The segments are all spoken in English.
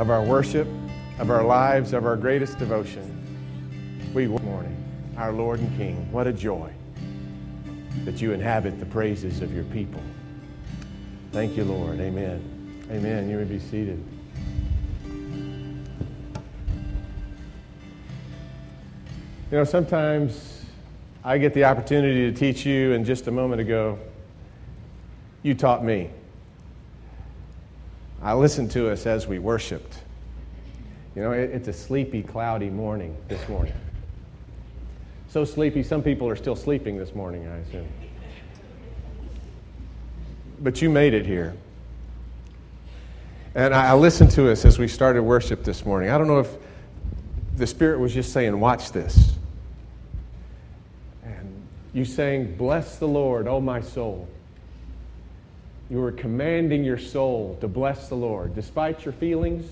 of our worship, of our lives, of our greatest devotion. We morning, our Lord and King, what a joy that you inhabit the praises of your people. Thank you, Lord. Amen. Amen. You may be seated. You know, sometimes I get the opportunity to teach you, and just a moment ago, you taught me. I listened to us as we worshiped. You know, it, it's a sleepy, cloudy morning this morning. So sleepy, some people are still sleeping this morning, I assume. But you made it here. And I, I listened to us as we started worship this morning. I don't know if the Spirit was just saying, Watch this. And you saying, Bless the Lord, O my soul. You are commanding your soul to bless the Lord. Despite your feelings,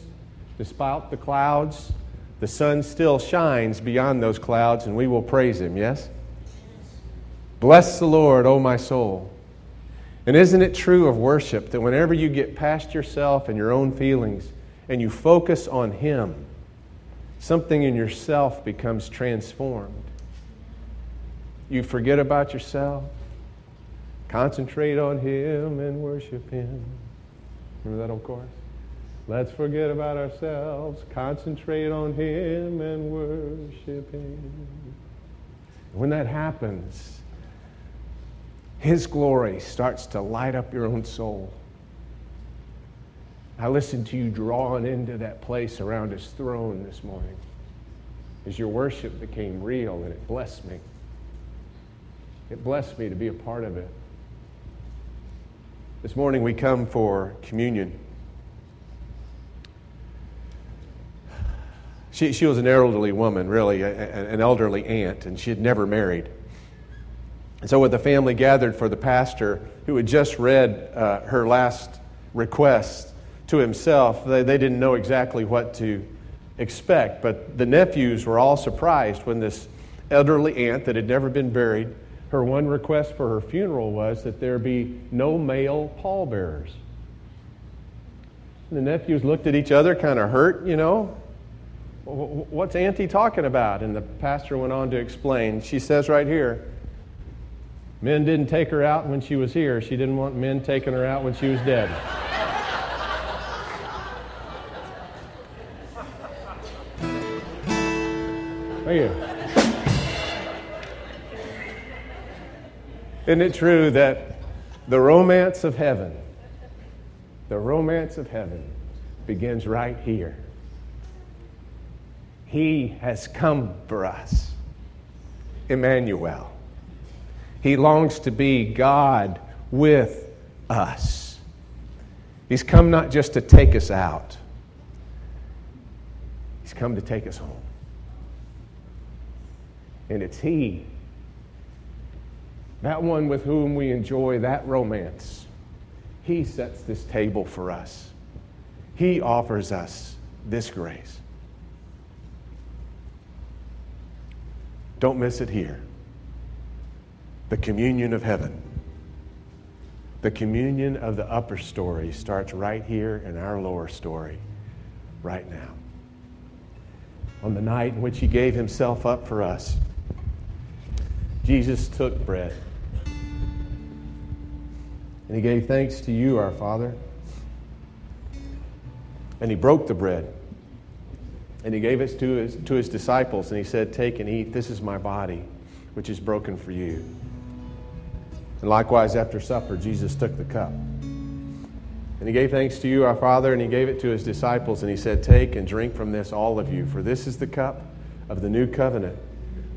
despite the clouds, the sun still shines beyond those clouds, and we will praise him, yes? Bless the Lord, O my soul. And isn't it true of worship that whenever you get past yourself and your own feelings and you focus on Him, something in yourself becomes transformed? You forget about yourself, concentrate on Him, and worship Him. Remember that old chorus? Let's forget about ourselves, concentrate on Him, and worship Him. When that happens, His glory starts to light up your own soul. I listened to you drawn into that place around His throne this morning as your worship became real, and it blessed me. It blessed me to be a part of it. This morning we come for communion. She, she was an elderly woman, really, a, an elderly aunt, and she had never married. And so, when the family gathered for the pastor, who had just read uh, her last request to himself, they, they didn't know exactly what to expect. But the nephews were all surprised when this elderly aunt that had never been buried, her one request for her funeral was that there be no male pallbearers. The nephews looked at each other, kind of hurt, you know. What's Auntie talking about? And the pastor went on to explain. She says right here, men didn't take her out when she was here. She didn't want men taking her out when she was dead. Thank you. Isn't it true that the romance of heaven, the romance of heaven begins right here? He has come for us. Emmanuel. He longs to be God with us. He's come not just to take us out, He's come to take us home. And it's He, that one with whom we enjoy that romance. He sets this table for us. He offers us this grace. Don't miss it here. The communion of heaven. The communion of the upper story starts right here in our lower story, right now. On the night in which he gave himself up for us, Jesus took bread. And he gave thanks to you, our Father. And he broke the bread. And he gave it to his, to his disciples, and he said, Take and eat. This is my body, which is broken for you. And likewise, after supper, Jesus took the cup. And he gave thanks to you, our Father, and he gave it to his disciples, and he said, Take and drink from this, all of you, for this is the cup of the new covenant,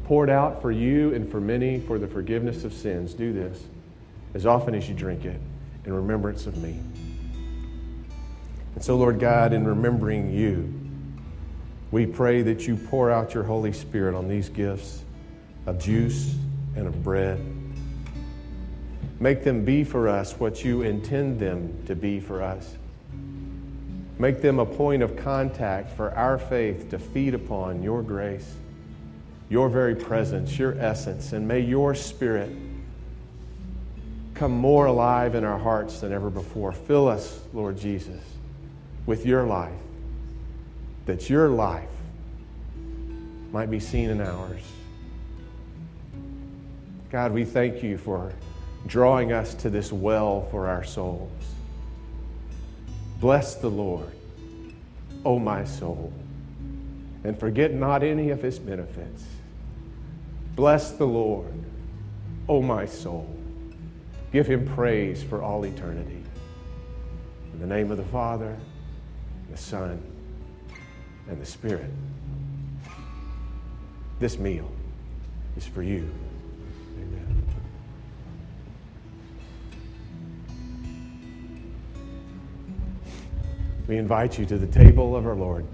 poured out for you and for many for the forgiveness of sins. Do this as often as you drink it in remembrance of me. And so, Lord God, in remembering you, we pray that you pour out your Holy Spirit on these gifts of juice and of bread. Make them be for us what you intend them to be for us. Make them a point of contact for our faith to feed upon your grace, your very presence, your essence, and may your spirit come more alive in our hearts than ever before. Fill us, Lord Jesus, with your life that your life might be seen in ours. God, we thank you for drawing us to this well for our souls. Bless the Lord, O my soul, and forget not any of his benefits. Bless the Lord, O my soul. Give him praise for all eternity. In the name of the Father, the Son, and the Spirit. This meal is for you. We invite you to the table of our Lord.